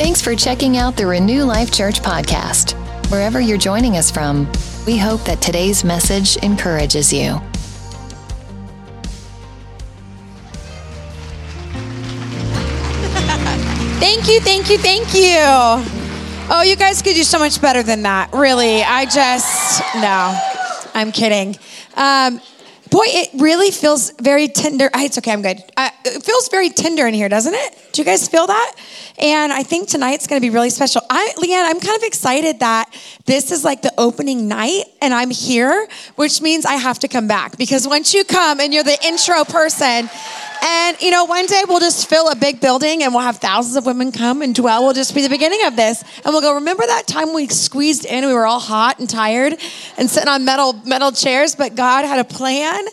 Thanks for checking out the Renew Life Church podcast. Wherever you're joining us from, we hope that today's message encourages you. Thank you, thank you, thank you. Oh, you guys could do so much better than that. Really, I just no. I'm kidding. Um, boy, it really feels very tender. Ah, It's okay, I'm good. Uh, it feels very tender in here, doesn't it? Do you guys feel that? And I think tonight's going to be really special. I, Leanne, I'm kind of excited that this is like the opening night, and I'm here, which means I have to come back because once you come and you're the intro person. And you know, one day we'll just fill a big building and we'll have thousands of women come and dwell We'll just be the beginning of this. And we'll go, remember that time we squeezed in, we were all hot and tired and sitting on metal metal chairs, but God had a plan.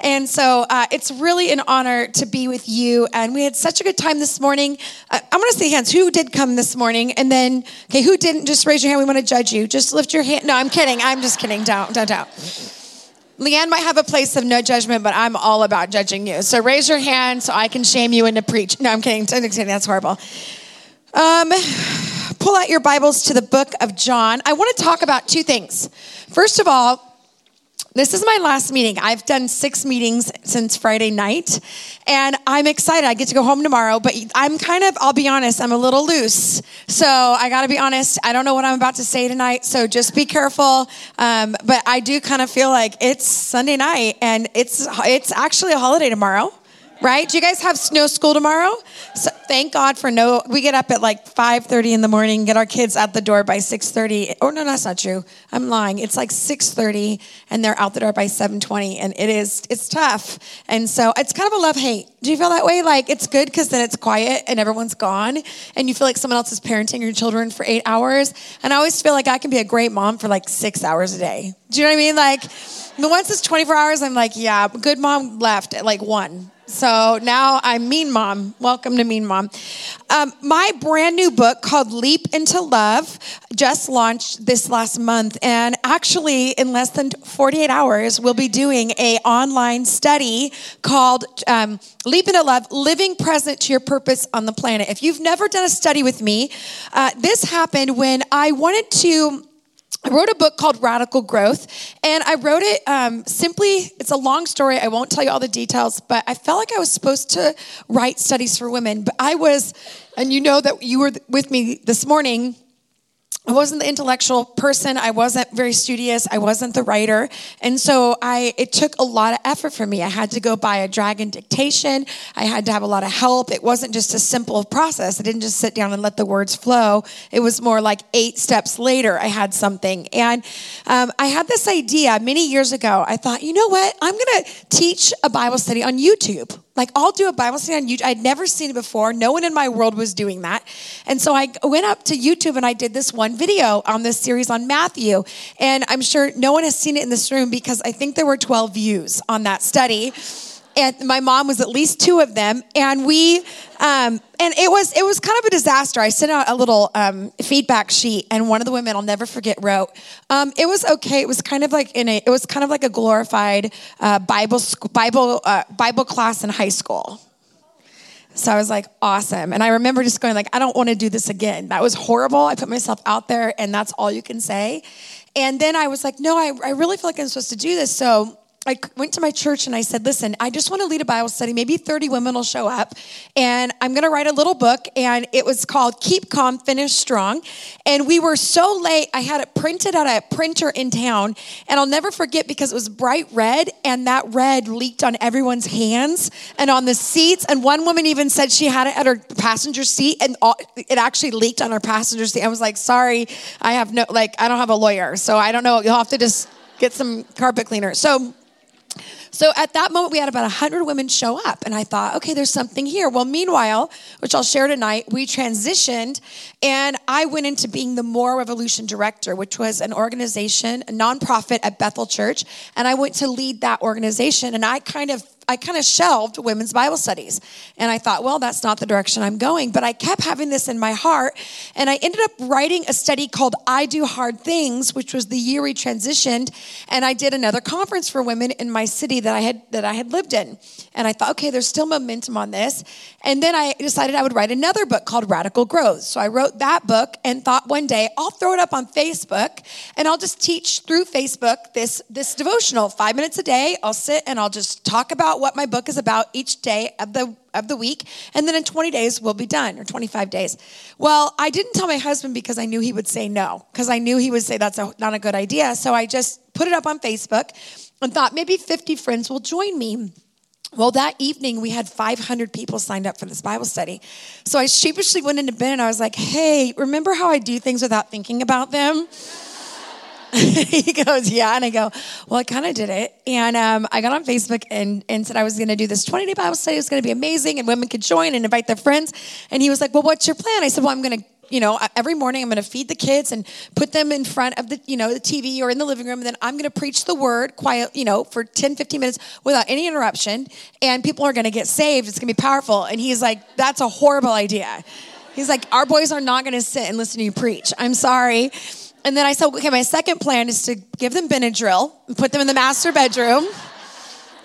And so uh, it's really an honor to be with you. And we had such a good time this morning. Uh, I'm going to see hands. Who did come this morning? And then, okay, who didn't? Just raise your hand. We want to judge you. Just lift your hand. No, I'm kidding. I'm just kidding. Don't, don't, don't. Leanne might have a place of no judgment, but I'm all about judging you. So raise your hand so I can shame you into preach. No, I'm kidding. That's horrible. Um, pull out your Bibles to the book of John. I want to talk about two things. First of all, this is my last meeting. I've done six meetings since Friday night, and I'm excited. I get to go home tomorrow, but I'm kind of, I'll be honest, I'm a little loose. So I got to be honest. I don't know what I'm about to say tonight, so just be careful. Um, but I do kind of feel like it's Sunday night, and it's it's actually a holiday tomorrow right? Do you guys have no school tomorrow? So thank God for no. We get up at like 5:30 in the morning, get our kids out the door by 6:30. Oh no, that's not true. I'm lying. It's like 6:30, and they're out the door by 7:20, and it is it's tough. And so it's kind of a love hate. Do you feel that way? Like it's good because then it's quiet and everyone's gone, and you feel like someone else is parenting your children for eight hours. And I always feel like I can be a great mom for like six hours a day. Do you know what I mean? Like. Once it's 24 hours, I'm like, yeah, good mom left at like one. So now I'm Mean Mom. Welcome to Mean Mom. Um, my brand new book called Leap into Love just launched this last month, and actually, in less than 48 hours, we'll be doing a online study called um, Leap into Love: Living Present to Your Purpose on the Planet. If you've never done a study with me, uh, this happened when I wanted to. I wrote a book called Radical Growth, and I wrote it um, simply. It's a long story. I won't tell you all the details, but I felt like I was supposed to write studies for women. But I was, and you know that you were with me this morning. I wasn't the intellectual person. I wasn't very studious. I wasn't the writer. And so I it took a lot of effort for me. I had to go buy a dragon dictation. I had to have a lot of help. It wasn't just a simple process. I didn't just sit down and let the words flow. It was more like eight steps later I had something. And um, I had this idea many years ago. I thought, you know what? I'm going to teach a Bible study on YouTube. Like, I'll do a Bible study on YouTube. I'd never seen it before. No one in my world was doing that. And so I went up to YouTube and I did this one video on this series on Matthew. And I'm sure no one has seen it in this room because I think there were 12 views on that study. And my mom was at least two of them. And we, um, and it was it was kind of a disaster. I sent out a little um, feedback sheet, and one of the women I'll never forget wrote, um, "It was okay. It was kind of like in a it was kind of like a glorified uh, Bible sc- Bible uh, Bible class in high school." So I was like, awesome. And I remember just going like, I don't want to do this again. That was horrible. I put myself out there and that's all you can say. And then I was like, no, I, I really feel like I'm supposed to do this. So I went to my church and I said, listen, I just want to lead a Bible study. Maybe 30 women will show up and I'm going to write a little book. And it was called Keep Calm, Finish Strong. And we were so late, I had it printed at a printer in town. And I'll never forget because it was bright red and that red leaked on everyone's hands and on the seats. And one woman even said she had it at her passenger seat and it actually leaked on her passenger seat. I was like, sorry, I have no, like, I don't have a lawyer. So I don't know. You'll have to just get some carpet cleaner. So, so at that moment, we had about 100 women show up, and I thought, okay, there's something here. Well, meanwhile, which I'll share tonight, we transitioned, and I went into being the Moral Revolution Director, which was an organization, a nonprofit at Bethel Church, and I went to lead that organization, and I kind of I kind of shelved women's Bible studies. And I thought, well, that's not the direction I'm going. But I kept having this in my heart. And I ended up writing a study called I Do Hard Things, which was the year we transitioned. And I did another conference for women in my city that I had that I had lived in. And I thought, okay, there's still momentum on this. And then I decided I would write another book called Radical Growth. So I wrote that book and thought one day I'll throw it up on Facebook and I'll just teach through Facebook this, this devotional. Five minutes a day, I'll sit and I'll just talk about what my book is about each day of the of the week, and then in 20 days we'll be done, or 25 days. Well, I didn't tell my husband because I knew he would say no, because I knew he would say that's a, not a good idea. So I just put it up on Facebook and thought maybe 50 friends will join me. Well, that evening we had 500 people signed up for this Bible study. So I sheepishly went into bed and I was like, hey, remember how I do things without thinking about them? he goes, Yeah. And I go, Well, I kind of did it. And um, I got on Facebook and, and said I was going to do this 20 day Bible study. It was going to be amazing and women could join and invite their friends. And he was like, Well, what's your plan? I said, Well, I'm going to you know every morning i'm going to feed the kids and put them in front of the you know the tv or in the living room and then i'm going to preach the word quiet you know for 10 15 minutes without any interruption and people are going to get saved it's going to be powerful and he's like that's a horrible idea he's like our boys are not going to sit and listen to you preach i'm sorry and then I said, okay, my second plan is to give them Benadryl and put them in the master bedroom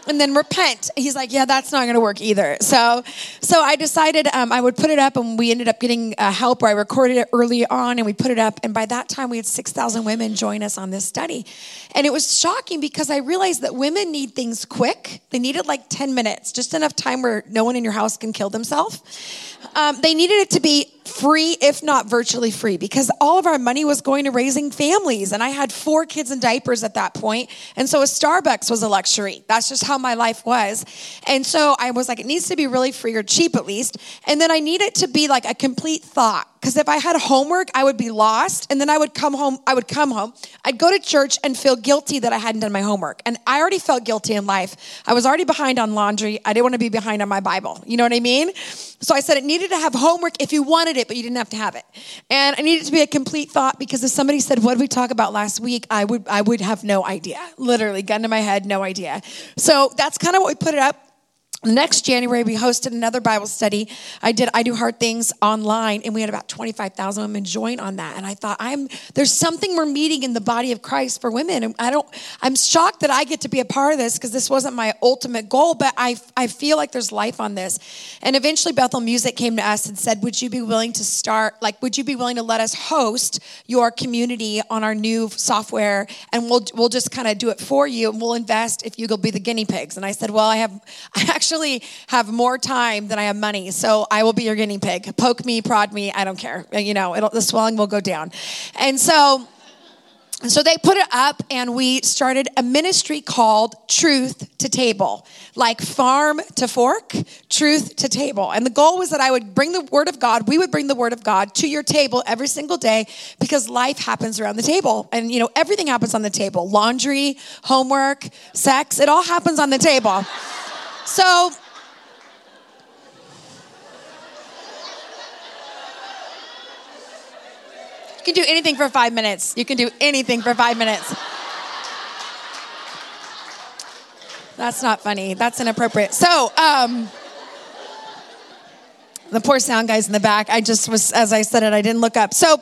and then repent. He's like, yeah, that's not going to work either. So, so I decided um, I would put it up, and we ended up getting uh, help. Where I recorded it early on, and we put it up. And by that time, we had six thousand women join us on this study, and it was shocking because I realized that women need things quick. They needed like ten minutes, just enough time where no one in your house can kill themselves. Um, they needed it to be free, if not virtually free, because all of our money was going to raising families. And I had four kids in diapers at that point. And so a Starbucks was a luxury. That's just how my life was. And so I was like, it needs to be really free or cheap at least. And then I need it to be like a complete thought. Because if I had homework, I would be lost. And then I would come home, I would come home, I'd go to church and feel guilty that I hadn't done my homework. And I already felt guilty in life. I was already behind on laundry. I didn't want to be behind on my Bible. You know what I mean? So I said it needed to have homework if you wanted it, but you didn't have to have it. And I needed to be a complete thought because if somebody said, What did we talk about last week? I would I would have no idea. Literally, gun to my head, no idea. So that's kind of what we put it up Next January, we hosted another Bible study. I did I Do Hard Things online, and we had about 25,000 women join on that. And I thought, I'm there's something we're meeting in the body of Christ for women. And I don't, I'm shocked that I get to be a part of this because this wasn't my ultimate goal, but I, I feel like there's life on this. And eventually, Bethel Music came to us and said, Would you be willing to start, like, would you be willing to let us host your community on our new software? And we'll, we'll just kind of do it for you, and we'll invest if you go be the guinea pigs. And I said, Well, I have, I actually actually have more time than I have money, so I will be your guinea pig. Poke me, prod me, I don't care. You know, the swelling will go down. And so, so they put it up and we started a ministry called truth to table like farm to fork truth to table and the goal was that i would bring the word of god we would bring the word of god to your table every single day because life happens around the table and you know everything happens on the table laundry homework sex it all happens on the table so, you can do anything for five minutes. You can do anything for five minutes. That's not funny. That's inappropriate. So, um, the poor sound guys in the back. I just was, as I said it, I didn't look up. So,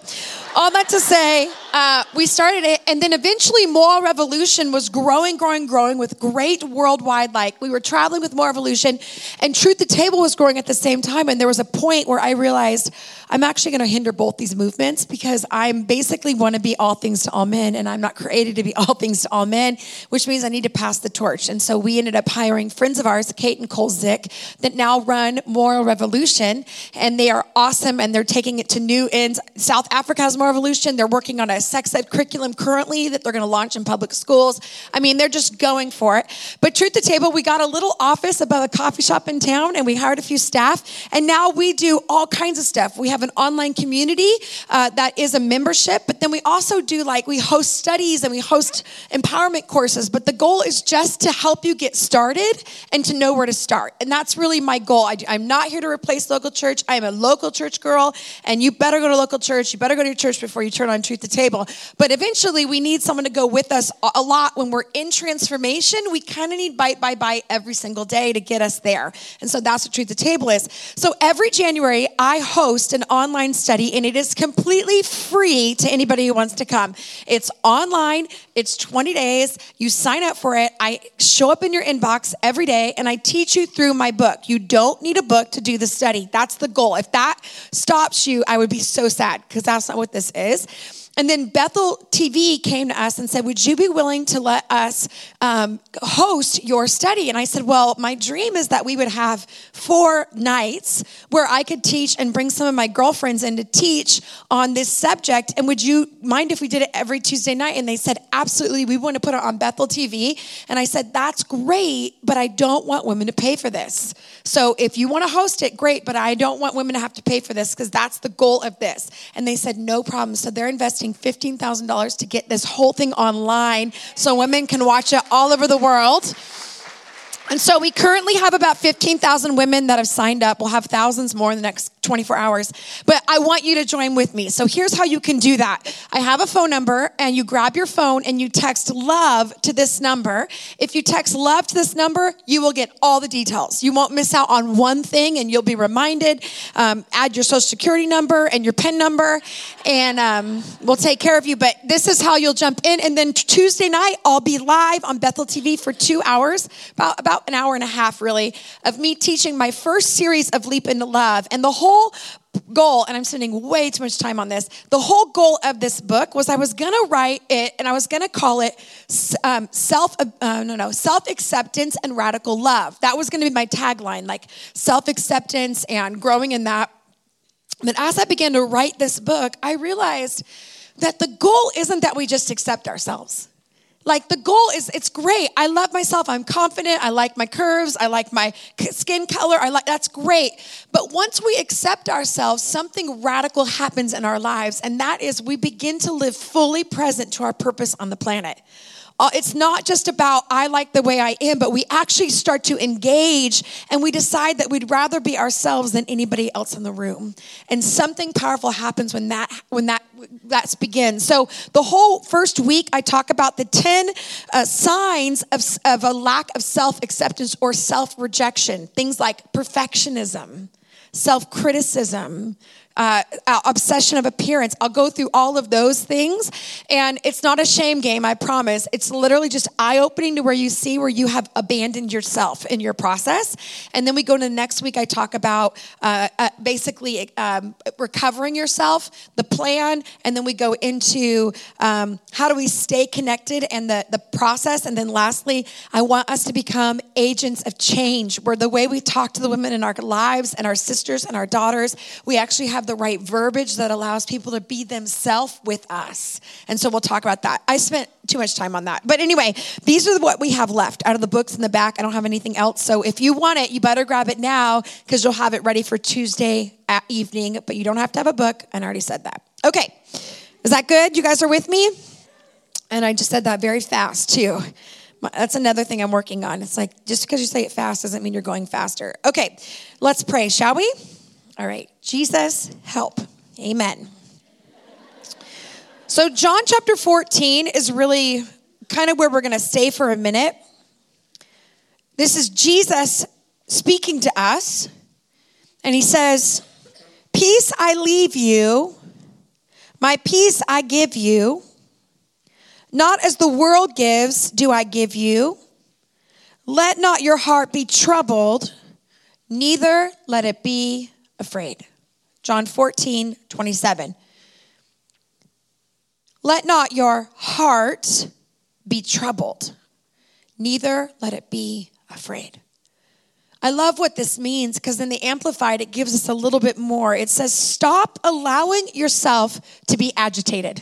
all that to say, uh, we started it, and then eventually Moral Revolution was growing, growing, growing with great worldwide. Like we were traveling with Moral Revolution, and Truth to Table was growing at the same time. And there was a point where I realized I'm actually going to hinder both these movements because I'm basically want to be all things to all men, and I'm not created to be all things to all men, which means I need to pass the torch. And so we ended up hiring friends of ours, Kate and Cole Zick, that now run Moral Revolution, and they are awesome, and they're taking it to new ends. South Africa has Moral Revolution. They're working on a sex ed curriculum currently that they're going to launch in public schools. I mean, they're just going for it. But Truth to Table, we got a little office above a coffee shop in town, and we hired a few staff, and now we do all kinds of stuff. We have have an online community uh, that is a membership, but then we also do like we host studies and we host empowerment courses. But the goal is just to help you get started and to know where to start. And that's really my goal. I, I'm not here to replace local church. I am a local church girl, and you better go to local church. You better go to your church before you turn on Truth to Table. But eventually, we need someone to go with us a lot when we're in transformation. We kind of need bite by bite every single day to get us there. And so that's what Truth to Table is. So every January, I host an online study, and it is completely free to anybody who wants to come. It's online, it's 20 days. You sign up for it. I show up in your inbox every day, and I teach you through my book. You don't need a book to do the study. That's the goal. If that stops you, I would be so sad because that's not what this is. And then Bethel TV came to us and said, Would you be willing to let us um, host your study? And I said, Well, my dream is that we would have four nights where I could teach and bring some of my girlfriends in to teach on this subject. And would you mind if we did it every Tuesday night? And they said, Absolutely. We want to put it on Bethel TV. And I said, That's great, but I don't want women to pay for this. So if you want to host it, great, but I don't want women to have to pay for this because that's the goal of this. And they said, No problem. So they're investing investing $15,000 to get this whole thing online so women can watch it all over the world. And so we currently have about 15,000 women that have signed up. We'll have thousands more in the next 24 hours. But I want you to join with me. So here's how you can do that. I have a phone number, and you grab your phone and you text love to this number. If you text love to this number, you will get all the details. You won't miss out on one thing, and you'll be reminded. Um, add your social security number and your PIN number, and um, we'll take care of you. But this is how you'll jump in. And then Tuesday night, I'll be live on Bethel TV for two hours, about, about an hour and a half, really, of me teaching my first series of Leap into Love. And the whole goal, and I'm spending way too much time on this, the whole goal of this book was I was going to write it and I was going to call it um, self, uh, no, no, self acceptance and radical love. That was going to be my tagline, like self acceptance and growing in that. But as I began to write this book, I realized that the goal isn't that we just accept ourselves. Like the goal is, it's great. I love myself. I'm confident. I like my curves. I like my skin color. I like, that's great. But once we accept ourselves, something radical happens in our lives. And that is we begin to live fully present to our purpose on the planet. Uh, it's not just about I like the way I am, but we actually start to engage and we decide that we'd rather be ourselves than anybody else in the room. And something powerful happens when that when that that begins. So the whole first week, I talk about the ten uh, signs of, of a lack of self acceptance or self rejection. Things like perfectionism, self criticism, uh, obsession of appearance. I'll go through all of those things. And it's not a shame game, I promise. It's literally just eye opening to where you see where you have abandoned yourself in your process. And then we go to the next week, I talk about uh, uh, basically um, recovering yourself, the plan, and then we go into um, how do we stay connected and the, the process. And then lastly, I want us to become agents of change where the way we talk to the women in our lives and our sisters and our daughters, we actually have the right verbiage that allows people to be themselves with us. And so we'll talk about that. I spent too much time on that. But anyway, these are what we have left out of the books in the back. I don't have anything else. So if you want it, you better grab it now because you'll have it ready for Tuesday evening, but you don't have to have a book. And I already said that. Okay. Is that good? You guys are with me? And I just said that very fast too. That's another thing I'm working on. It's like just because you say it fast doesn't mean you're going faster. Okay, let's pray, shall we? All right, Jesus, help. Amen. So, John chapter 14 is really kind of where we're going to stay for a minute. This is Jesus speaking to us, and he says, Peace I leave you, my peace I give you. Not as the world gives, do I give you. Let not your heart be troubled, neither let it be afraid. John 14, 27. Let not your heart be troubled, neither let it be afraid. I love what this means because in the Amplified, it gives us a little bit more. It says, Stop allowing yourself to be agitated.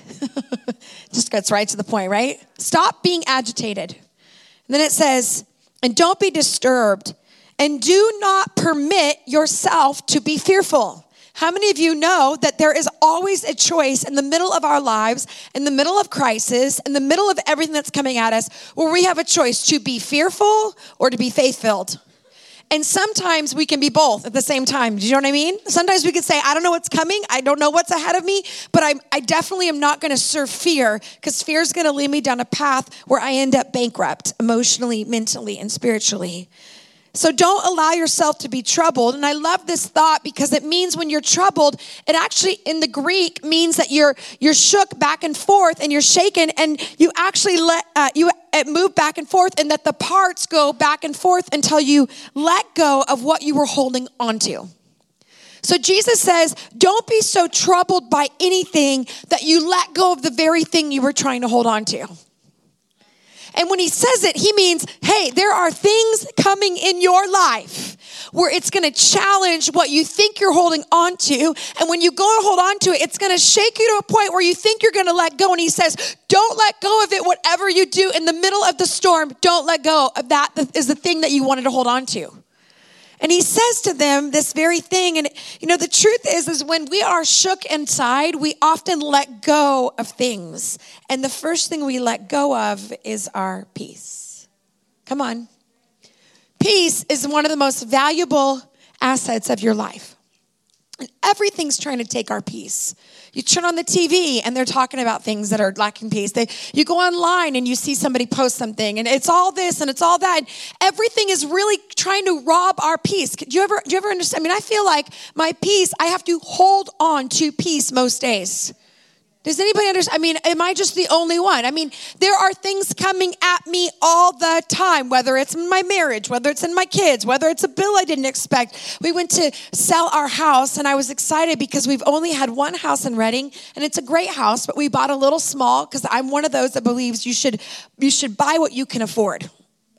Just gets right to the point, right? Stop being agitated. And then it says, And don't be disturbed and do not permit yourself to be fearful. How many of you know that there is always a choice in the middle of our lives, in the middle of crisis, in the middle of everything that's coming at us, where we have a choice to be fearful or to be faith filled? And sometimes we can be both at the same time. Do you know what I mean? Sometimes we can say, I don't know what's coming. I don't know what's ahead of me, but I, I definitely am not going to serve fear because fear is going to lead me down a path where I end up bankrupt emotionally, mentally, and spiritually. So don't allow yourself to be troubled. And I love this thought because it means when you're troubled, it actually in the Greek means that you're you're shook back and forth and you're shaken and you actually let uh, you move back and forth and that the parts go back and forth until you let go of what you were holding onto. So Jesus says, don't be so troubled by anything that you let go of the very thing you were trying to hold on to. And when he says it, he means, hey, there are things coming in your life where it's going to challenge what you think you're holding on to. And when you go to hold on to it, it's going to shake you to a point where you think you're going to let go. And he says, don't let go of it, whatever you do in the middle of the storm. Don't let go of that is the thing that you wanted to hold on to. And he says to them this very thing. And you know, the truth is, is when we are shook inside, we often let go of things. And the first thing we let go of is our peace. Come on. Peace is one of the most valuable assets of your life. And everything's trying to take our peace. You turn on the TV and they're talking about things that are lacking peace. They, you go online and you see somebody post something and it's all this and it's all that. Everything is really trying to rob our peace. Do you ever, do you ever understand? I mean, I feel like my peace, I have to hold on to peace most days. Does anybody understand? I mean, am I just the only one? I mean, there are things coming at me all the time, whether it's in my marriage, whether it's in my kids, whether it's a bill I didn't expect. We went to sell our house, and I was excited because we've only had one house in Redding, and it's a great house, but we bought a little small because I'm one of those that believes you should you should buy what you can afford.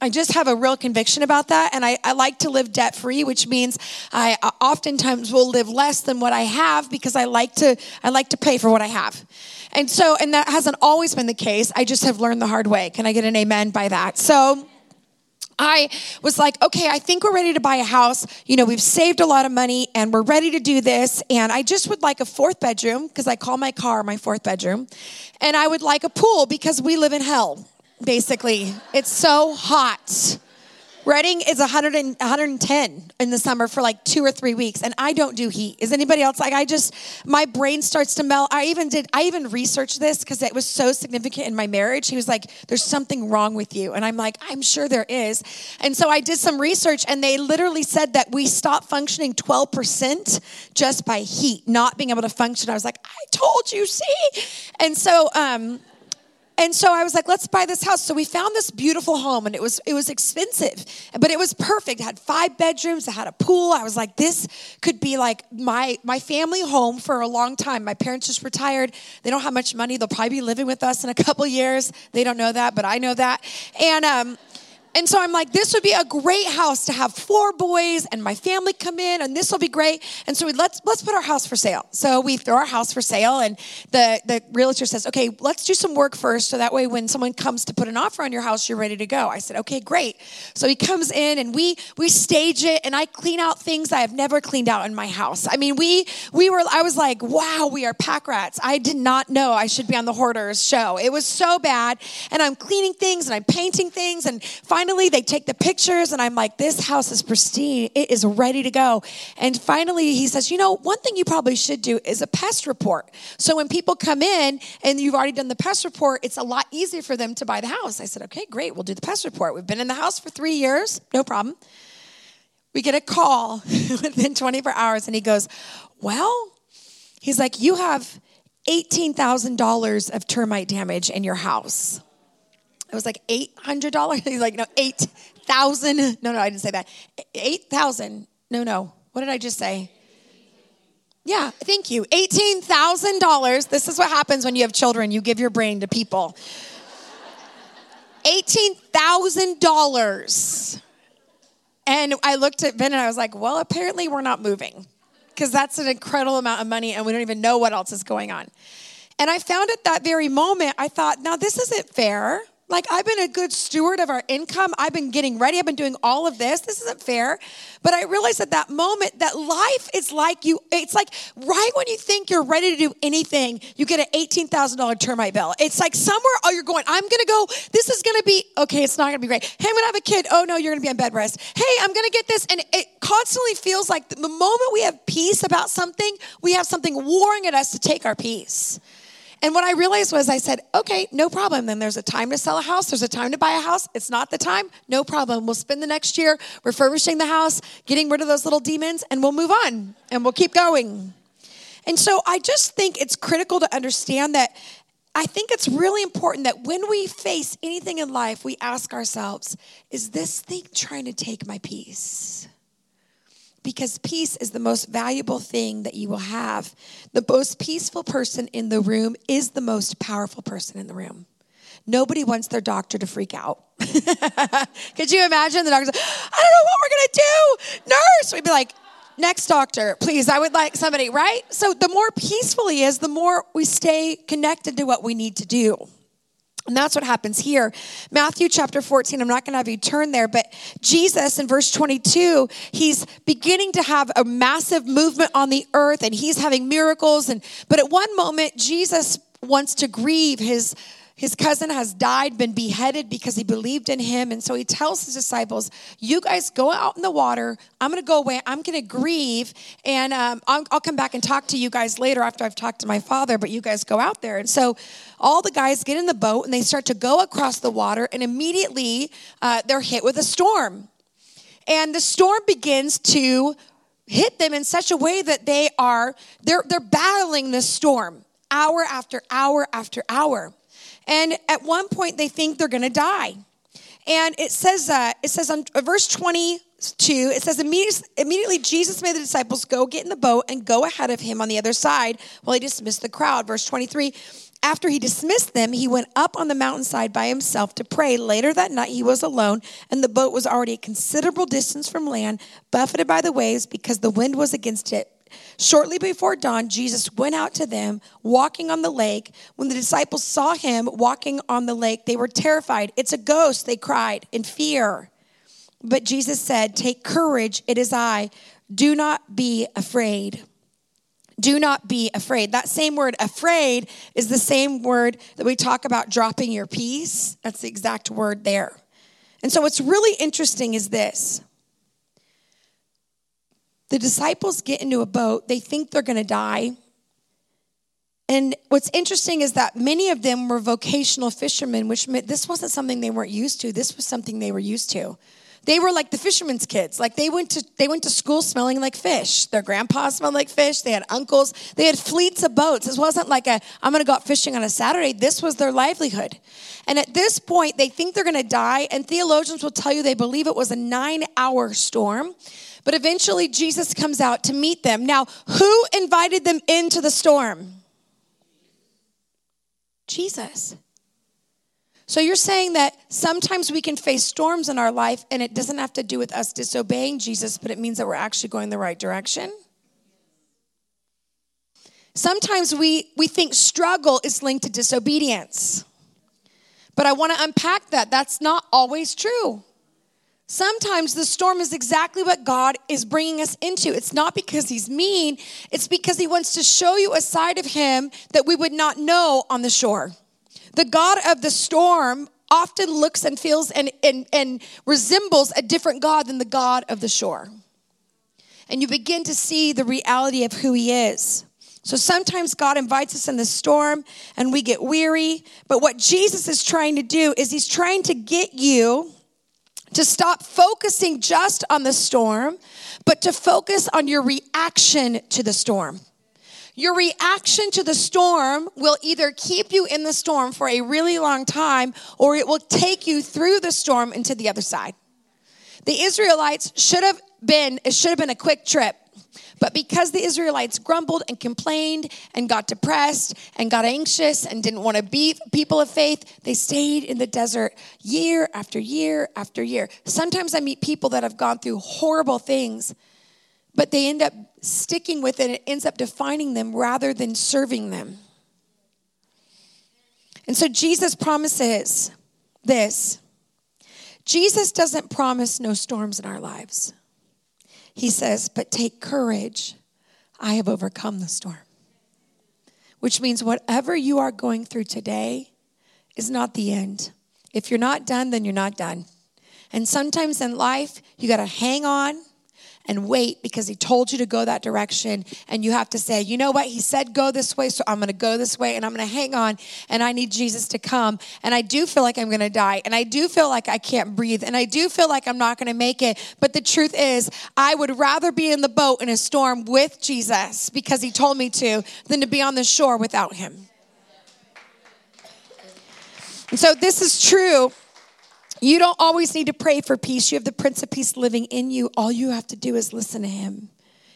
I just have a real conviction about that. And I, I like to live debt free, which means I uh, oftentimes will live less than what I have because I like to, I like to pay for what I have. And so, and that hasn't always been the case. I just have learned the hard way. Can I get an amen by that? So, I was like, okay, I think we're ready to buy a house. You know, we've saved a lot of money and we're ready to do this. And I just would like a fourth bedroom because I call my car my fourth bedroom. And I would like a pool because we live in hell basically. It's so hot. Redding is 100 and, 110 in the summer for like two or three weeks, and I don't do heat. Is anybody else like I just my brain starts to melt? I even did I even researched this because it was so significant in my marriage. He was like, "There's something wrong with you," and I'm like, "I'm sure there is." And so I did some research, and they literally said that we stop functioning 12 percent just by heat, not being able to function. I was like, "I told you, see," and so um, and so I was like, let's buy this house. So we found this beautiful home and it was it was expensive, but it was perfect. It had five bedrooms, it had a pool. I was like, this could be like my my family home for a long time. My parents just retired. They don't have much money. They'll probably be living with us in a couple years. They don't know that, but I know that. And um and so I'm like, this would be a great house to have four boys and my family come in, and this will be great. And so we let's let's put our house for sale. So we throw our house for sale, and the the realtor says, okay, let's do some work first, so that way when someone comes to put an offer on your house, you're ready to go. I said, okay, great. So he comes in, and we we stage it, and I clean out things I have never cleaned out in my house. I mean, we we were. I was like, wow, we are pack rats. I did not know I should be on the hoarders show. It was so bad, and I'm cleaning things, and I'm painting things, and finally finally, they take the pictures, and I'm like, this house is pristine. It is ready to go. And finally, he says, you know, one thing you probably should do is a pest report. So when people come in and you've already done the pest report, it's a lot easier for them to buy the house. I said, okay, great, we'll do the pest report. We've been in the house for three years, no problem. We get a call within 24 hours, and he goes, well, he's like, you have $18,000 of termite damage in your house. It was like $800. He's like, no, 8,000. No, no, I didn't say that. 8,000. No, no. What did I just say? Yeah, thank you. $18,000. This is what happens when you have children. You give your brain to people. $18,000. And I looked at Ben and I was like, well, apparently we're not moving because that's an incredible amount of money and we don't even know what else is going on. And I found at that very moment, I thought, now this isn't fair Like, I've been a good steward of our income. I've been getting ready. I've been doing all of this. This isn't fair. But I realized at that moment that life is like you, it's like right when you think you're ready to do anything, you get an $18,000 termite bill. It's like somewhere, oh, you're going, I'm going to go, this is going to be, okay, it's not going to be great. Hey, I'm going to have a kid. Oh, no, you're going to be on bed rest. Hey, I'm going to get this. And it constantly feels like the moment we have peace about something, we have something warring at us to take our peace. And what I realized was I said, okay, no problem. Then there's a time to sell a house, there's a time to buy a house. It's not the time, no problem. We'll spend the next year refurbishing the house, getting rid of those little demons, and we'll move on and we'll keep going. And so I just think it's critical to understand that I think it's really important that when we face anything in life, we ask ourselves, is this thing trying to take my peace? Because peace is the most valuable thing that you will have. The most peaceful person in the room is the most powerful person in the room. Nobody wants their doctor to freak out. Could you imagine the doctor's like, I don't know what we're gonna do, nurse? We'd be like, next doctor, please. I would like somebody, right? So the more peaceful he is, the more we stay connected to what we need to do. And that's what happens here. Matthew chapter 14, I'm not going to have you turn there, but Jesus in verse 22, he's beginning to have a massive movement on the earth and he's having miracles. And, but at one moment, Jesus wants to grieve his his cousin has died, been beheaded because he believed in him. And so he tells his disciples, You guys go out in the water. I'm going to go away. I'm going to grieve. And um, I'll, I'll come back and talk to you guys later after I've talked to my father. But you guys go out there. And so all the guys get in the boat and they start to go across the water. And immediately uh, they're hit with a storm. And the storm begins to hit them in such a way that they are they're they're battling this storm hour after hour after hour and at one point, they think they're going to die. And it says, uh, it says on uh, verse 22, it says, immediately Jesus made the disciples go get in the boat and go ahead of him on the other side while he dismissed the crowd. Verse 23, after he dismissed them, he went up on the mountainside by himself to pray. Later that night, he was alone, and the boat was already a considerable distance from land, buffeted by the waves because the wind was against it. Shortly before dawn, Jesus went out to them walking on the lake. When the disciples saw him walking on the lake, they were terrified. It's a ghost, they cried in fear. But Jesus said, Take courage, it is I. Do not be afraid. Do not be afraid. That same word, afraid, is the same word that we talk about dropping your peace. That's the exact word there. And so, what's really interesting is this the disciples get into a boat, they think they're going to die. And what's interesting is that many of them were vocational fishermen, which meant this wasn't something they weren't used to. This was something they were used to. They were like the fishermen's kids. Like they went to they went to school smelling like fish. Their grandpa smelled like fish. They had uncles. They had fleets of boats. This wasn't like a I'm going to go out fishing on a Saturday. This was their livelihood. And at this point, they think they're going to die. And theologians will tell you they believe it was a nine hour storm. But eventually, Jesus comes out to meet them. Now, who invited them into the storm? Jesus. So you're saying that sometimes we can face storms in our life and it doesn't have to do with us disobeying Jesus, but it means that we're actually going the right direction? Sometimes we, we think struggle is linked to disobedience. But I want to unpack that. That's not always true. Sometimes the storm is exactly what God is bringing us into. It's not because He's mean, it's because He wants to show you a side of Him that we would not know on the shore. The God of the storm often looks and feels and, and, and resembles a different God than the God of the shore. And you begin to see the reality of who He is. So sometimes God invites us in the storm and we get weary. But what Jesus is trying to do is He's trying to get you to stop focusing just on the storm, but to focus on your reaction to the storm. Your reaction to the storm will either keep you in the storm for a really long time or it will take you through the storm into the other side. The Israelites should have been, it should have been a quick trip. But because the Israelites grumbled and complained and got depressed and got anxious and didn't want to be people of faith, they stayed in the desert year after year after year. Sometimes I meet people that have gone through horrible things, but they end up sticking with it. It ends up defining them rather than serving them. And so Jesus promises this Jesus doesn't promise no storms in our lives. He says, But take courage, I have overcome the storm. Which means whatever you are going through today is not the end. If you're not done, then you're not done. And sometimes in life, you got to hang on and wait because he told you to go that direction. And you have to say, you know what? He said go this way, so I'm going to go this way and I'm going to hang on. And I need Jesus to come. And I do feel like I'm going to die. And I do feel like I can't breathe. And I do feel like I'm not going to make it. But the truth is, I would rather be in the boat in a storm with Jesus because he told me to than to be on the shore without him. And so this is true you don't always need to pray for peace. You have the Prince of Peace living in you. All you have to do is listen to him.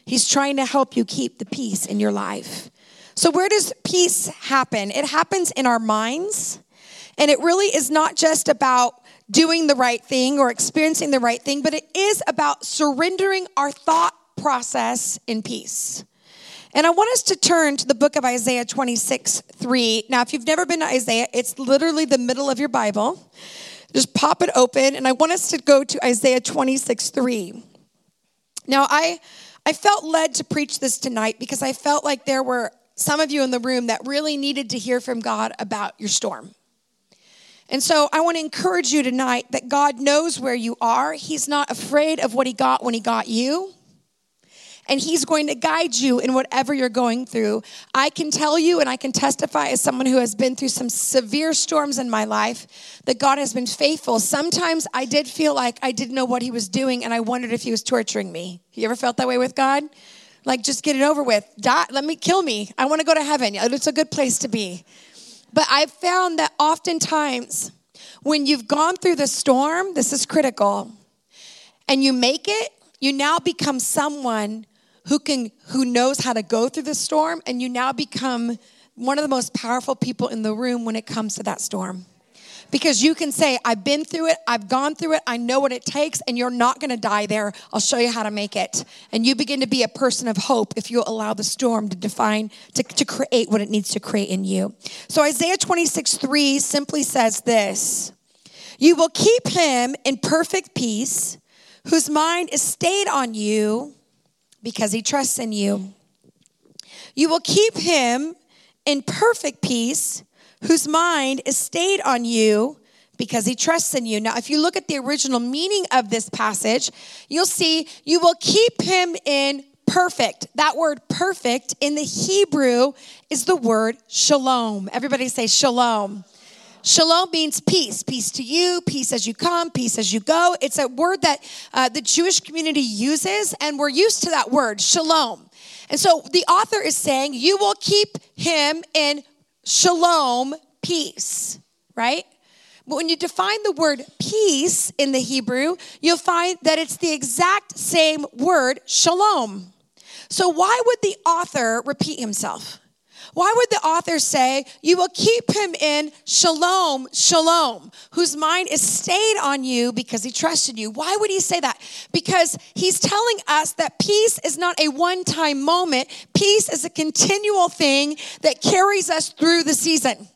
He's trying to help you keep the peace in your life. So, where does peace happen? It happens in our minds. And it really is not just about doing the right thing or experiencing the right thing, but it is about surrendering our thought process in peace. And I want us to turn to the book of Isaiah 26 3. Now, if you've never been to Isaiah, it's literally the middle of your Bible. Just pop it open, and I want us to go to Isaiah 26 3. Now, I, I felt led to preach this tonight because I felt like there were some of you in the room that really needed to hear from God about your storm. And so I want to encourage you tonight that God knows where you are. He's not afraid of what He got when He got you and He's going to guide you in whatever you're going through. I can tell you, and I can testify as someone who has been through some severe storms in my life, that God has been faithful. Sometimes I did feel like I didn't know what He was doing, and I wondered if He was torturing me. You ever felt that way with God? Like, just get it over with. Die, let me kill me. I want to go to heaven. It's a good place to be. But I've found that oftentimes, when you've gone through the storm, this is critical, and you make it, you now become someone who can who knows how to go through the storm and you now become one of the most powerful people in the room when it comes to that storm. Because you can say i've been through it i've gone through it i know what it takes and you're not going to die there. I'll show you how to make it. And you begin to be a person of hope if you allow the storm to define to, to create what it needs to create in you. So isaiah 26 3 simply says this you will keep him in perfect peace whose mind is stayed on you because he trusts in you. You will keep him in perfect peace, whose mind is stayed on you because he trusts in you. Now, if you look at the original meaning of this passage, you'll see you will keep him in perfect. That word perfect in the Hebrew is the word shalom. Everybody say shalom. Shalom means peace, peace to you, peace as you come, peace as you go. It's a word that uh, the Jewish community uses, and we're used to that word, shalom. And so the author is saying, You will keep him in shalom, peace, right? But when you define the word peace in the Hebrew, you'll find that it's the exact same word, shalom. So, why would the author repeat himself? Why would the author say, You will keep him in shalom, shalom, whose mind is stayed on you because he trusted you? Why would he say that? Because he's telling us that peace is not a one time moment, peace is a continual thing that carries us through the season.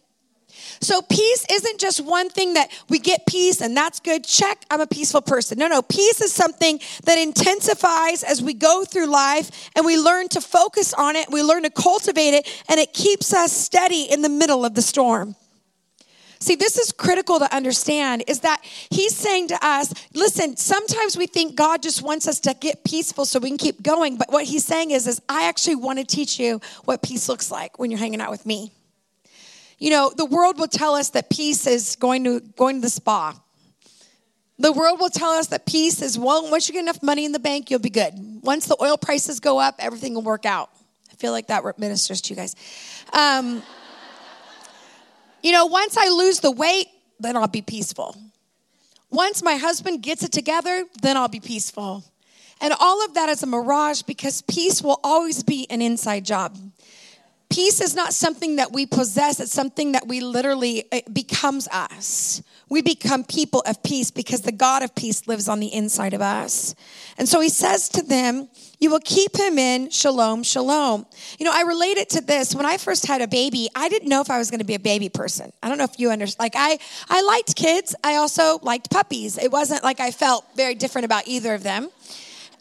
So peace isn't just one thing that we get peace and that's good. Check, I'm a peaceful person. No, no, peace is something that intensifies as we go through life and we learn to focus on it, we learn to cultivate it, and it keeps us steady in the middle of the storm. See, this is critical to understand is that he's saying to us, listen, sometimes we think God just wants us to get peaceful so we can keep going, but what he's saying is is I actually want to teach you what peace looks like when you're hanging out with me. You know, the world will tell us that peace is going to going to the spa. The world will tell us that peace is well, once you get enough money in the bank, you'll be good. Once the oil prices go up, everything will work out. I feel like that ministers to you guys. Um, you know, once I lose the weight, then I'll be peaceful. Once my husband gets it together, then I'll be peaceful. And all of that is a mirage because peace will always be an inside job. Peace is not something that we possess, it's something that we literally, it becomes us. we become people of peace because the God of peace lives on the inside of us. And so he says to them, You will keep him in shalom, shalom. You know, I relate it to this. When I first had a baby, I didn't know if I was going to be a baby person. I don't know if you understand. Like, I, I liked kids, I also liked puppies. It wasn't like I felt very different about either of them.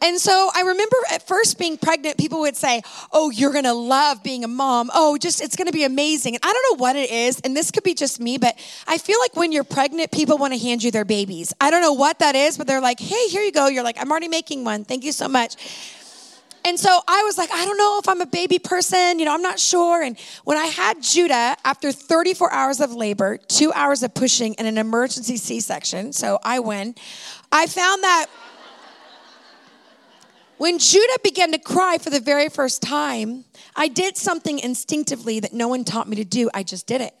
And so I remember at first being pregnant, people would say, Oh, you're gonna love being a mom. Oh, just it's gonna be amazing. And I don't know what it is, and this could be just me, but I feel like when you're pregnant, people wanna hand you their babies. I don't know what that is, but they're like, Hey, here you go. You're like, I'm already making one. Thank you so much. And so I was like, I don't know if I'm a baby person, you know, I'm not sure. And when I had Judah, after 34 hours of labor, two hours of pushing, and an emergency C section, so I win, I found that when Judah began to cry for the very first time, I did something instinctively that no one taught me to do. I just did it.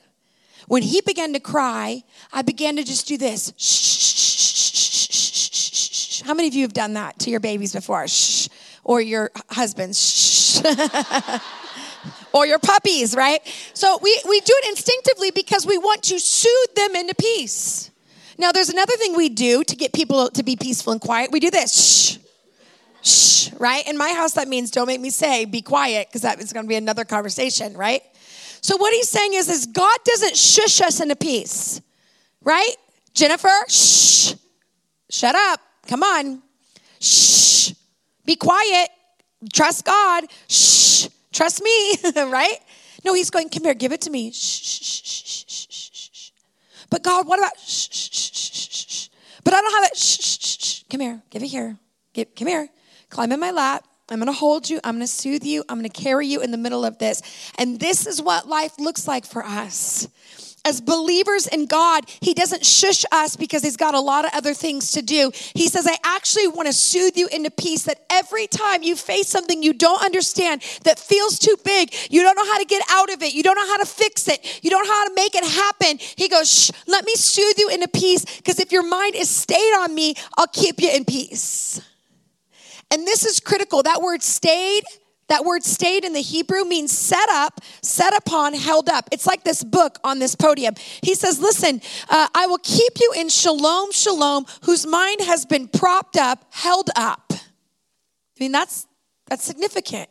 When he began to cry, I began to just do this. Shh, How many of you have done that to your babies before? Shh. Or your husbands? Shh. or your puppies, right? So we, we do it instinctively because we want to soothe them into peace. Now, there's another thing we do to get people to be peaceful and quiet. We do this. Shh shh, right? In my house, that means don't make me say, be quiet, because that is going to be another conversation, right? So what he's saying is, is God doesn't shush us into peace, right? Jennifer, shh, shut up, come on, shh, be quiet, trust God, shh, trust me, right? No, he's going, come here, give it to me, shh, shh, shh, shh, shh, shh. But God, what about shh, shh, shh, shh, shh. But I don't have it, shh, shh, shh, come here, give it here, give, come here climb in my lap. I'm going to hold you. I'm going to soothe you. I'm going to carry you in the middle of this. And this is what life looks like for us. As believers in God, He doesn't shush us because He's got a lot of other things to do. He says, I actually want to soothe you into peace that every time you face something you don't understand that feels too big, you don't know how to get out of it, you don't know how to fix it, you don't know how to make it happen. He goes, Shh, let me soothe you into peace because if your mind is stayed on me, I'll keep you in peace. And this is critical. That word stayed, that word stayed in the Hebrew means set up, set upon, held up. It's like this book on this podium. He says, Listen, uh, I will keep you in shalom, shalom, whose mind has been propped up, held up. I mean, that's, that's significant.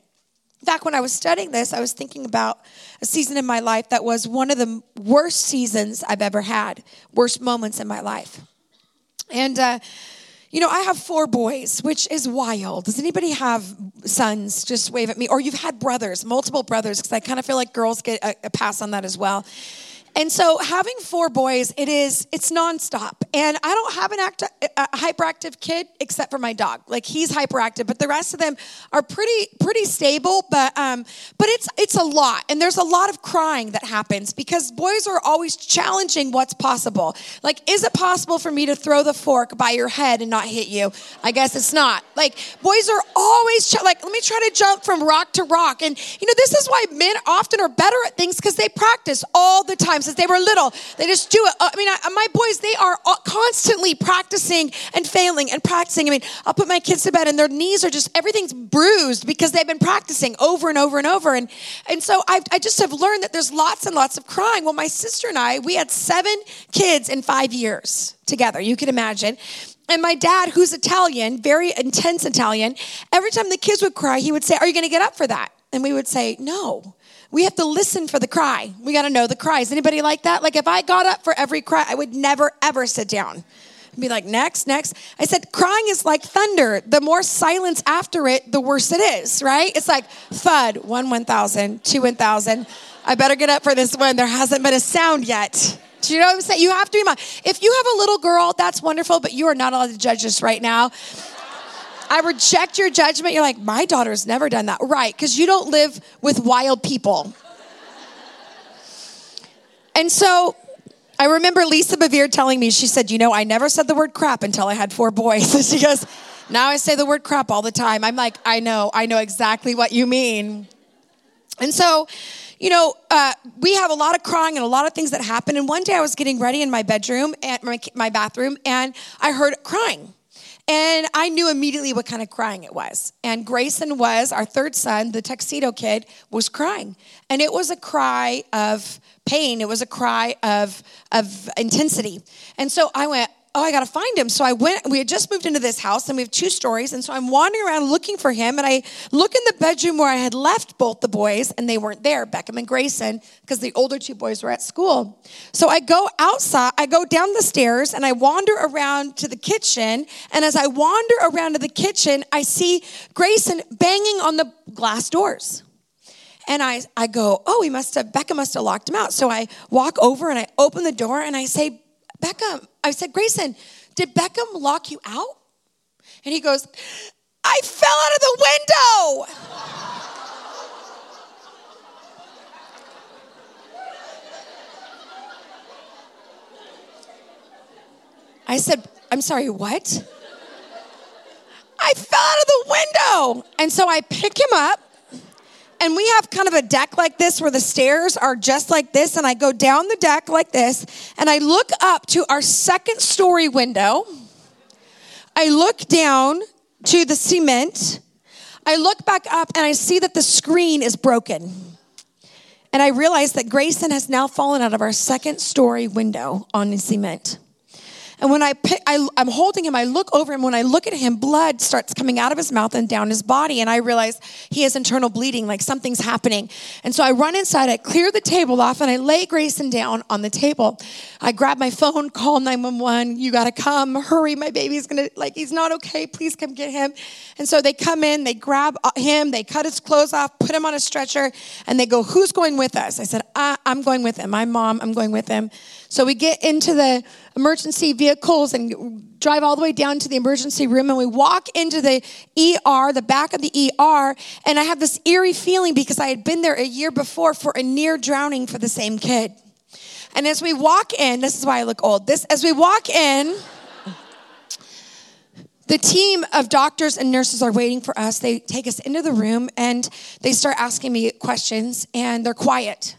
In fact, when I was studying this, I was thinking about a season in my life that was one of the worst seasons I've ever had, worst moments in my life. And, uh, you know, I have four boys, which is wild. Does anybody have sons? Just wave at me. Or you've had brothers, multiple brothers, because I kind of feel like girls get a, a pass on that as well. And so having four boys, it is it's nonstop. And I don't have an act, a hyperactive kid except for my dog. Like he's hyperactive, but the rest of them are pretty pretty stable. But um, but it's it's a lot, and there's a lot of crying that happens because boys are always challenging what's possible. Like, is it possible for me to throw the fork by your head and not hit you? I guess it's not. Like boys are always ch- like, let me try to jump from rock to rock. And you know this is why men often are better at things because they practice all the time since they were little. They just do it. Uh, I mean, I, my boys, they are constantly practicing and failing and practicing. I mean, I'll put my kids to bed and their knees are just, everything's bruised because they've been practicing over and over and over. And, and so i I just have learned that there's lots and lots of crying. Well, my sister and I, we had seven kids in five years together. You can imagine. And my dad, who's Italian, very intense Italian, every time the kids would cry, he would say, Are you going to get up for that? And we would say, No. We have to listen for the cry. We got to know the cries. Anybody like that? Like if I got up for every cry, I would never ever sit down. I'd be like, next, next. I said, crying is like thunder. The more silence after it, the worse it is, right? It's like thud, one 1,000, two 1,000. I better get up for this one. There hasn't been a sound yet. Do you know what I'm saying? You have to be my, if you have a little girl, that's wonderful, but you are not allowed to judge us right now. I reject your judgment. You're like, my daughter's never done that. Right, because you don't live with wild people. And so I remember Lisa Bevere telling me, she said, You know, I never said the word crap until I had four boys. And she goes, Now I say the word crap all the time. I'm like, I know, I know exactly what you mean. And so, you know, uh, we have a lot of crying and a lot of things that happen. And one day I was getting ready in my bedroom, and my, my bathroom, and I heard crying. And I knew immediately what kind of crying it was. And Grayson was, our third son, the tuxedo kid, was crying. And it was a cry of pain, it was a cry of, of intensity. And so I went, oh, I got to find him. So I went, we had just moved into this house and we have two stories. And so I'm wandering around looking for him. And I look in the bedroom where I had left both the boys and they weren't there, Beckham and Grayson, because the older two boys were at school. So I go outside, I go down the stairs and I wander around to the kitchen. And as I wander around to the kitchen, I see Grayson banging on the glass doors. And I, I go, oh, he must have, Becca must have locked him out. So I walk over and I open the door and I say, Beckham, I said, Grayson, did Beckham lock you out? And he goes, I fell out of the window. I said, I'm sorry, what? I fell out of the window. And so I pick him up and we have kind of a deck like this where the stairs are just like this. And I go down the deck like this and I look up to our second story window. I look down to the cement. I look back up and I see that the screen is broken. And I realize that Grayson has now fallen out of our second story window on the cement. And when I, pick, I am holding him, I look over him. When I look at him, blood starts coming out of his mouth and down his body. And I realize he has internal bleeding, like something's happening. And so I run inside, I clear the table off, and I lay Grayson down on the table. I grab my phone, call 911. You got to come. Hurry, my baby's going to, like, he's not okay. Please come get him. And so they come in, they grab uh, him, they cut his clothes off, put him on a stretcher, and they go, Who's going with us? I said, I'm going with him. My mom, I'm going with him. So we get into the emergency vehicles and drive all the way down to the emergency room and we walk into the ER, the back of the ER, and I have this eerie feeling because I had been there a year before for a near drowning for the same kid. And as we walk in, this is why I look old. This as we walk in, the team of doctors and nurses are waiting for us. They take us into the room and they start asking me questions and they're quiet.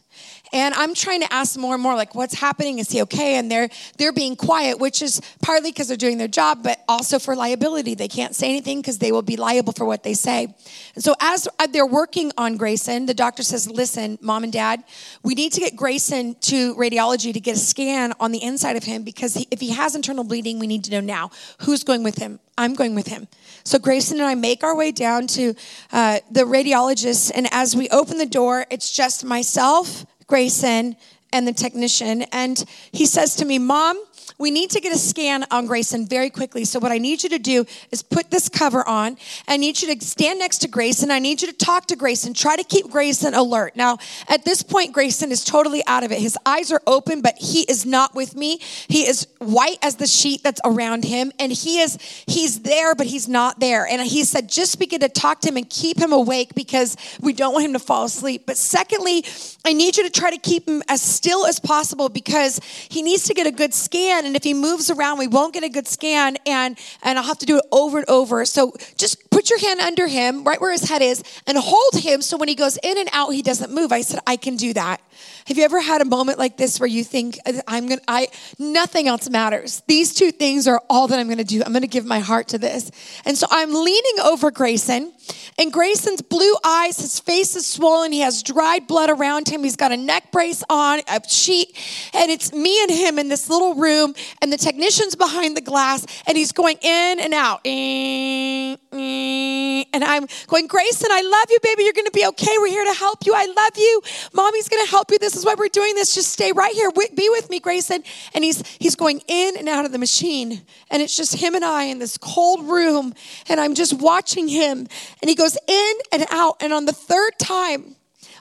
And I'm trying to ask more and more, like, what's happening? Is he okay? And they're they're being quiet, which is partly because they're doing their job, but also for liability. They can't say anything because they will be liable for what they say. And so as they're working on Grayson, the doctor says, "Listen, mom and dad, we need to get Grayson to radiology to get a scan on the inside of him because he, if he has internal bleeding, we need to know now who's going with him. I'm going with him." So Grayson and I make our way down to uh, the radiologist, and as we open the door, it's just myself Grayson and the technician. And he says to me, Mom, we need to get a scan on Grayson very quickly. So, what I need you to do is put this cover on. I need you to stand next to Grayson. I need you to talk to Grayson. Try to keep Grayson alert. Now, at this point, Grayson is totally out of it. His eyes are open, but he is not with me. He is white as the sheet that's around him, and he is he's there, but he's not there. And he said, just begin to talk to him and keep him awake because we don't want him to fall asleep. But secondly, I need you to try to keep him as still as possible because he needs to get a good scan and if he moves around, we won't get a good scan, and and I'll have to do it over and over. So just put your hand under him, right where his head is, and hold him so when he goes in and out, he doesn't move. I said, I can do that. Have you ever had a moment like this where you think uh, I'm gonna I nothing else matters? These two things are all that I'm gonna do. I'm gonna give my heart to this. And so I'm leaning over Grayson, and Grayson's blue eyes, his face is swollen, he has dried blood around him, he's got a neck brace on, a sheet, and it's me and him in this little room, and the technician's behind the glass, and he's going in and out. Eh, eh. And I'm going, Grayson, I love you, baby. You're gonna be okay. We're here to help you. I love you. Mommy's gonna help you. This is why we're doing this. Just stay right here. Be with me, Grayson. And he's he's going in and out of the machine. And it's just him and I in this cold room. And I'm just watching him. And he goes in and out. And on the third time,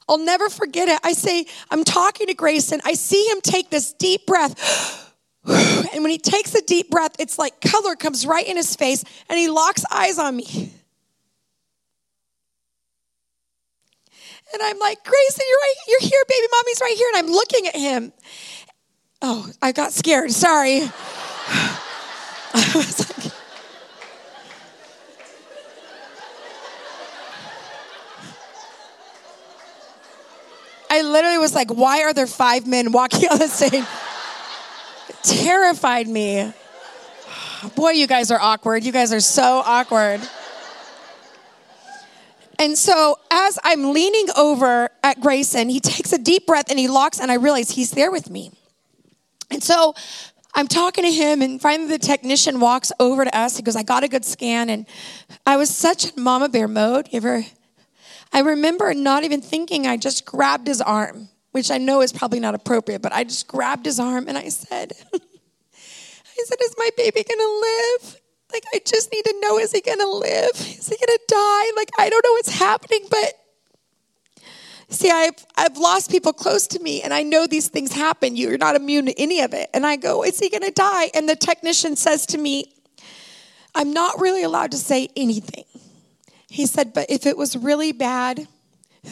I'll never forget it. I say, I'm talking to Grayson. I see him take this deep breath. And when he takes a deep breath, it's like color comes right in his face and he locks eyes on me. And I'm like, Grayson, you're right, you're here, baby mommy's right here. And I'm looking at him. Oh, I got scared. Sorry. I was like, I literally was like, why are there five men walking on the stage? It terrified me. Boy, you guys are awkward. You guys are so awkward. And so as I'm leaning over at Grayson, he takes a deep breath and he locks, and I realize he's there with me. And so I'm talking to him, and finally the technician walks over to us. He goes, I got a good scan. And I was such in mama bear mode. You ever? I remember not even thinking, I just grabbed his arm, which I know is probably not appropriate, but I just grabbed his arm and I said, I said, Is my baby gonna live? Like, I just need to know is he gonna live? Is he gonna die? Like, I don't know what's happening, but see, I've, I've lost people close to me, and I know these things happen. You're not immune to any of it. And I go, Is he gonna die? And the technician says to me, I'm not really allowed to say anything. He said, But if it was really bad,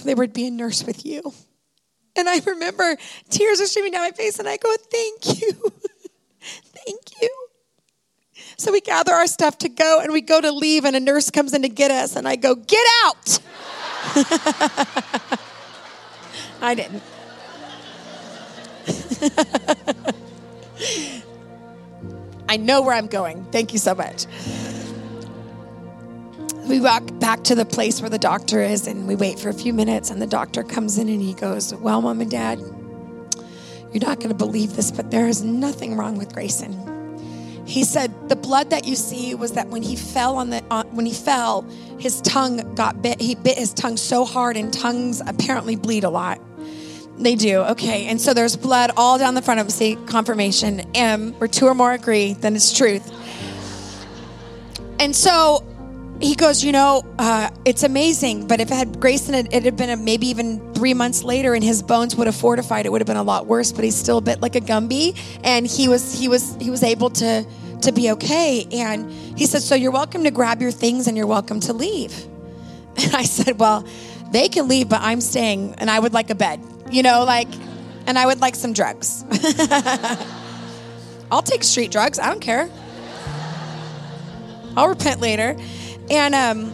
there would be a nurse with you. And I remember tears are streaming down my face, and I go, Thank you. Thank you. So we gather our stuff to go and we go to leave, and a nurse comes in to get us, and I go, Get out! I didn't. I know where I'm going. Thank you so much. We walk back to the place where the doctor is, and we wait for a few minutes, and the doctor comes in and he goes, Well, mom and dad, you're not going to believe this, but there is nothing wrong with Grayson. He said the blood that you see was that when he fell on the uh, when he fell, his tongue got bit. He bit his tongue so hard, and tongues apparently bleed a lot. They do. Okay, and so there's blood all down the front of him. See confirmation. M, where two or more agree, then it's truth. And so he goes, you know, uh, it's amazing, but if it had Grayson, it, it had been a, maybe even three months later, and his bones would have fortified. It would have been a lot worse. But he's still a bit like a Gumby, and he was he was he was able to to be okay. And he said, so you're welcome to grab your things and you're welcome to leave. And I said, well, they can leave, but I'm staying, and I would like a bed, you know, like, and I would like some drugs. I'll take street drugs. I don't care. I'll repent later. And um,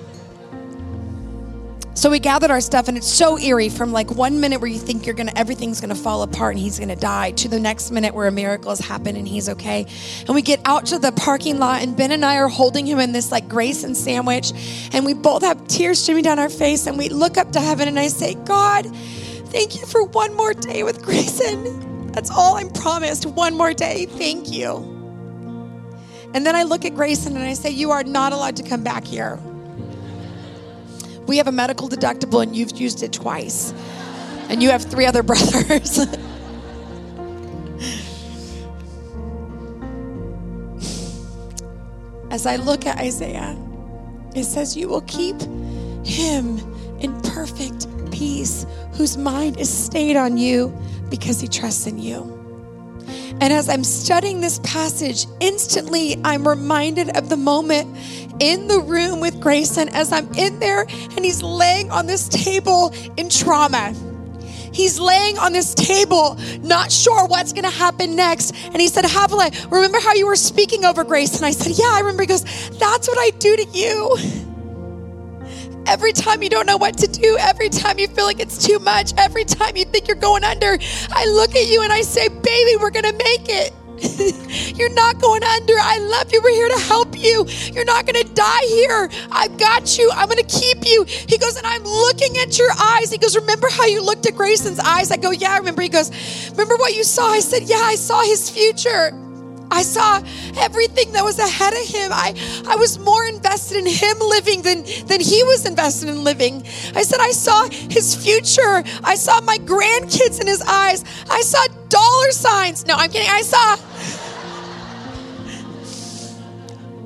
so we gathered our stuff, and it's so eerie from like one minute where you think you're gonna everything's gonna fall apart and he's gonna die to the next minute where a miracle has happened and he's okay. And we get out to the parking lot, and Ben and I are holding him in this like Grayson sandwich, and we both have tears streaming down our face, and we look up to heaven, and I say, God, thank you for one more day with Grayson. That's all I'm promised. One more day. Thank you. And then I look at Grayson and I say, You are not allowed to come back here. We have a medical deductible and you've used it twice. And you have three other brothers. As I look at Isaiah, it says, You will keep him in perfect peace, whose mind is stayed on you because he trusts in you. And as I'm studying this passage, instantly I'm reminded of the moment in the room with Grayson as I'm in there and he's laying on this table in trauma. He's laying on this table, not sure what's going to happen next. And he said, Havilah, remember how you were speaking over Grace? And I said, Yeah, I remember. He goes, That's what I do to you. Every time you don't know what to do, every time you feel like it's too much, every time you think you're going under, I look at you and I say, Baby, we're going to make it. You're not going under. I love you. We're here to help you. You're not going to die here. I've got you. I'm going to keep you. He goes, and I'm looking at your eyes. He goes, Remember how you looked at Grayson's eyes? I go, Yeah, I remember. He goes, Remember what you saw? I said, Yeah, I saw his future. I saw everything that was ahead of him. I, I was more invested in him living than, than he was invested in living. I said, I saw his future. I saw my grandkids in his eyes. I saw dollar signs. No, I'm kidding. I saw.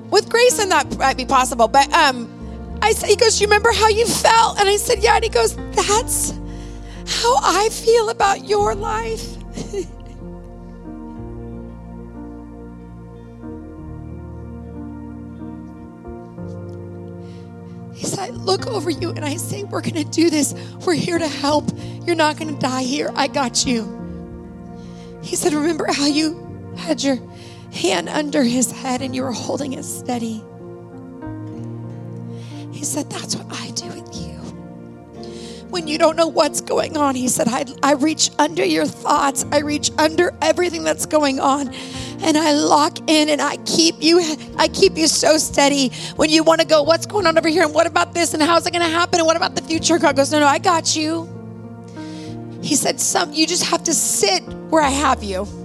With grace, and that might be possible. But um, I said, he goes, You remember how you felt? And I said, Yeah. And he goes, That's how I feel about your life. Said, I look over you and I say, We're going to do this. We're here to help. You're not going to die here. I got you. He said, Remember how you had your hand under his head and you were holding it steady? He said, That's what I do. When you don't know what's going on. He said, I, I reach under your thoughts, I reach under everything that's going on. And I lock in and I keep you, I keep you so steady when you want to go, what's going on over here? And what about this? And how's it going to happen? And what about the future? God goes, no, no, I got you. He said, some, you just have to sit where I have you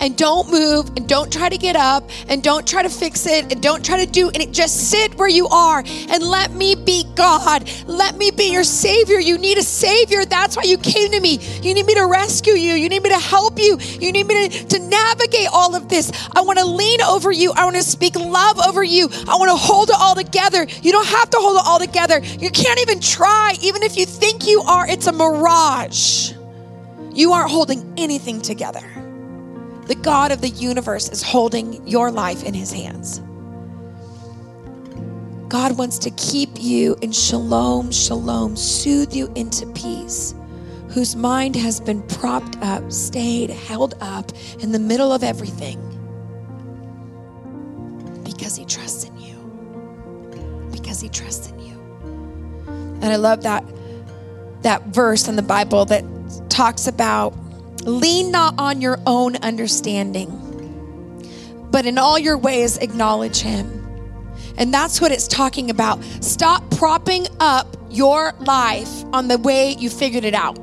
and don't move and don't try to get up and don't try to fix it and don't try to do and just sit where you are and let me be God. Let me be your savior. You need a savior. That's why you came to me. You need me to rescue you. You need me to help you. You need me to, to navigate all of this. I want to lean over you. I want to speak love over you. I want to hold it all together. You don't have to hold it all together. You can't even try. Even if you think you are, it's a mirage. You aren't holding anything together. The God of the universe is holding your life in his hands. God wants to keep you in shalom, shalom, soothe you into peace, whose mind has been propped up, stayed, held up in the middle of everything because he trusts in you. Because he trusts in you. And I love that that verse in the Bible that talks about Lean not on your own understanding, but in all your ways acknowledge Him. And that's what it's talking about. Stop propping up your life on the way you figured it out.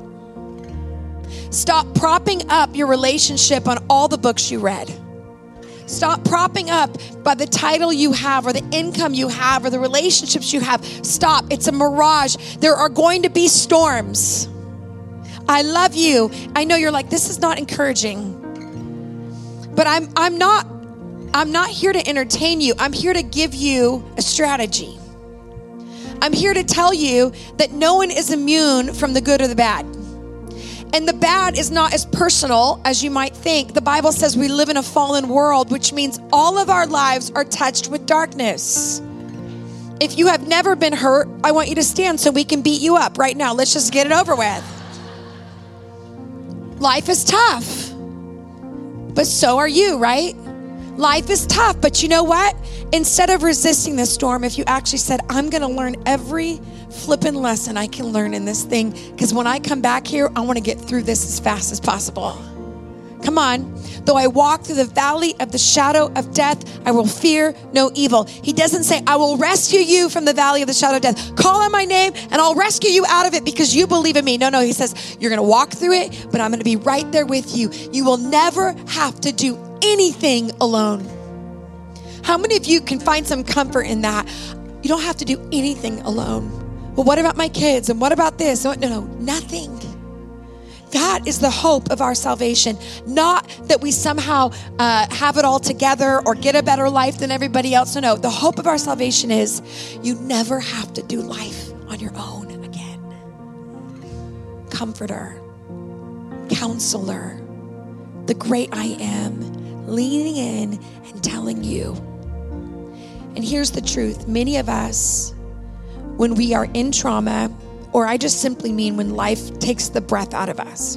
Stop propping up your relationship on all the books you read. Stop propping up by the title you have or the income you have or the relationships you have. Stop. It's a mirage. There are going to be storms. I love you. I know you're like, this is not encouraging. But I'm I'm not I'm not here to entertain you. I'm here to give you a strategy. I'm here to tell you that no one is immune from the good or the bad. And the bad is not as personal as you might think. The Bible says we live in a fallen world, which means all of our lives are touched with darkness. If you have never been hurt, I want you to stand so we can beat you up right now. Let's just get it over with. Life is tough, but so are you, right? Life is tough, but you know what? Instead of resisting the storm, if you actually said, I'm going to learn every flipping lesson I can learn in this thing, because when I come back here, I want to get through this as fast as possible. Come on. Though I walk through the valley of the shadow of death, I will fear no evil. He doesn't say, I will rescue you from the valley of the shadow of death. Call on my name and I'll rescue you out of it because you believe in me. No, no. He says, You're going to walk through it, but I'm going to be right there with you. You will never have to do anything alone. How many of you can find some comfort in that? You don't have to do anything alone. Well, what about my kids? And what about this? No, no, nothing. That is the hope of our salvation. Not that we somehow uh, have it all together or get a better life than everybody else. No, no. The hope of our salvation is you never have to do life on your own again. Comforter, counselor, the great I am, leaning in and telling you. And here's the truth many of us, when we are in trauma, or I just simply mean when life takes the breath out of us.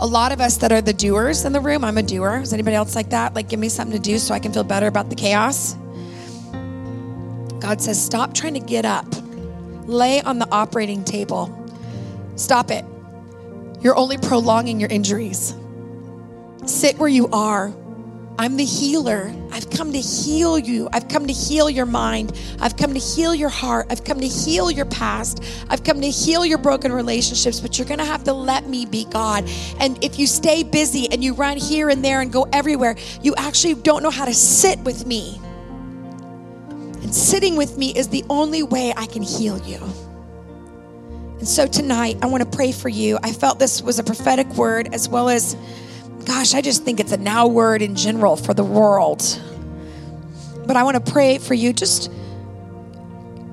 A lot of us that are the doers in the room, I'm a doer. Is anybody else like that? Like, give me something to do so I can feel better about the chaos. God says, stop trying to get up, lay on the operating table. Stop it. You're only prolonging your injuries. Sit where you are I'm the healer. I've come to heal you. I've come to heal your mind. I've come to heal your heart. I've come to heal your past. I've come to heal your broken relationships, but you're going to have to let me be God. And if you stay busy and you run here and there and go everywhere, you actually don't know how to sit with me. And sitting with me is the only way I can heal you. And so tonight, I want to pray for you. I felt this was a prophetic word as well as gosh, I just think it's a now word in general for the world. But I want to pray for you. Just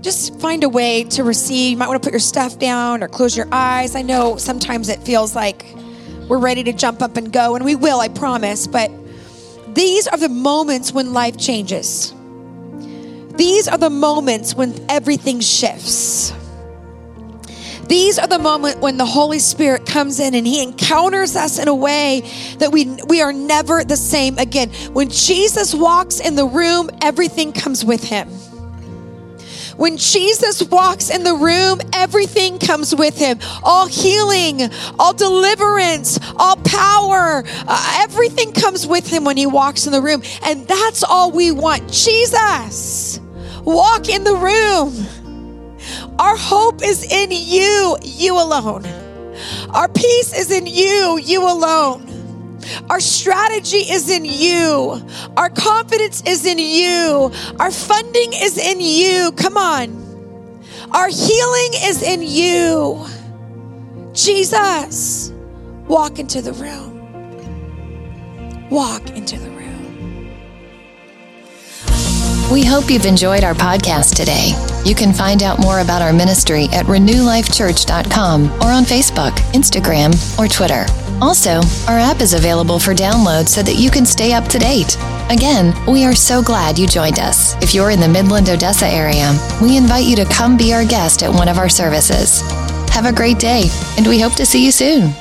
just find a way to receive. You might want to put your stuff down or close your eyes. I know sometimes it feels like we're ready to jump up and go, and we will, I promise. But these are the moments when life changes. These are the moments when everything shifts. These are the moment when the Holy Spirit comes in and he encounters us in a way that we we are never the same again. When Jesus walks in the room, everything comes with him. When Jesus walks in the room, everything comes with him all healing, all deliverance, all power. Uh, everything comes with him when he walks in the room. And that's all we want. Jesus, walk in the room. Our hope is in you, you alone. Our peace is in you, you alone. Our strategy is in you. Our confidence is in you. Our funding is in you. Come on. Our healing is in you. Jesus, walk into the room. Walk into the room. We hope you've enjoyed our podcast today. You can find out more about our ministry at renewlifechurch.com or on Facebook, Instagram, or Twitter. Also, our app is available for download so that you can stay up to date. Again, we are so glad you joined us. If you're in the Midland Odessa area, we invite you to come be our guest at one of our services. Have a great day, and we hope to see you soon.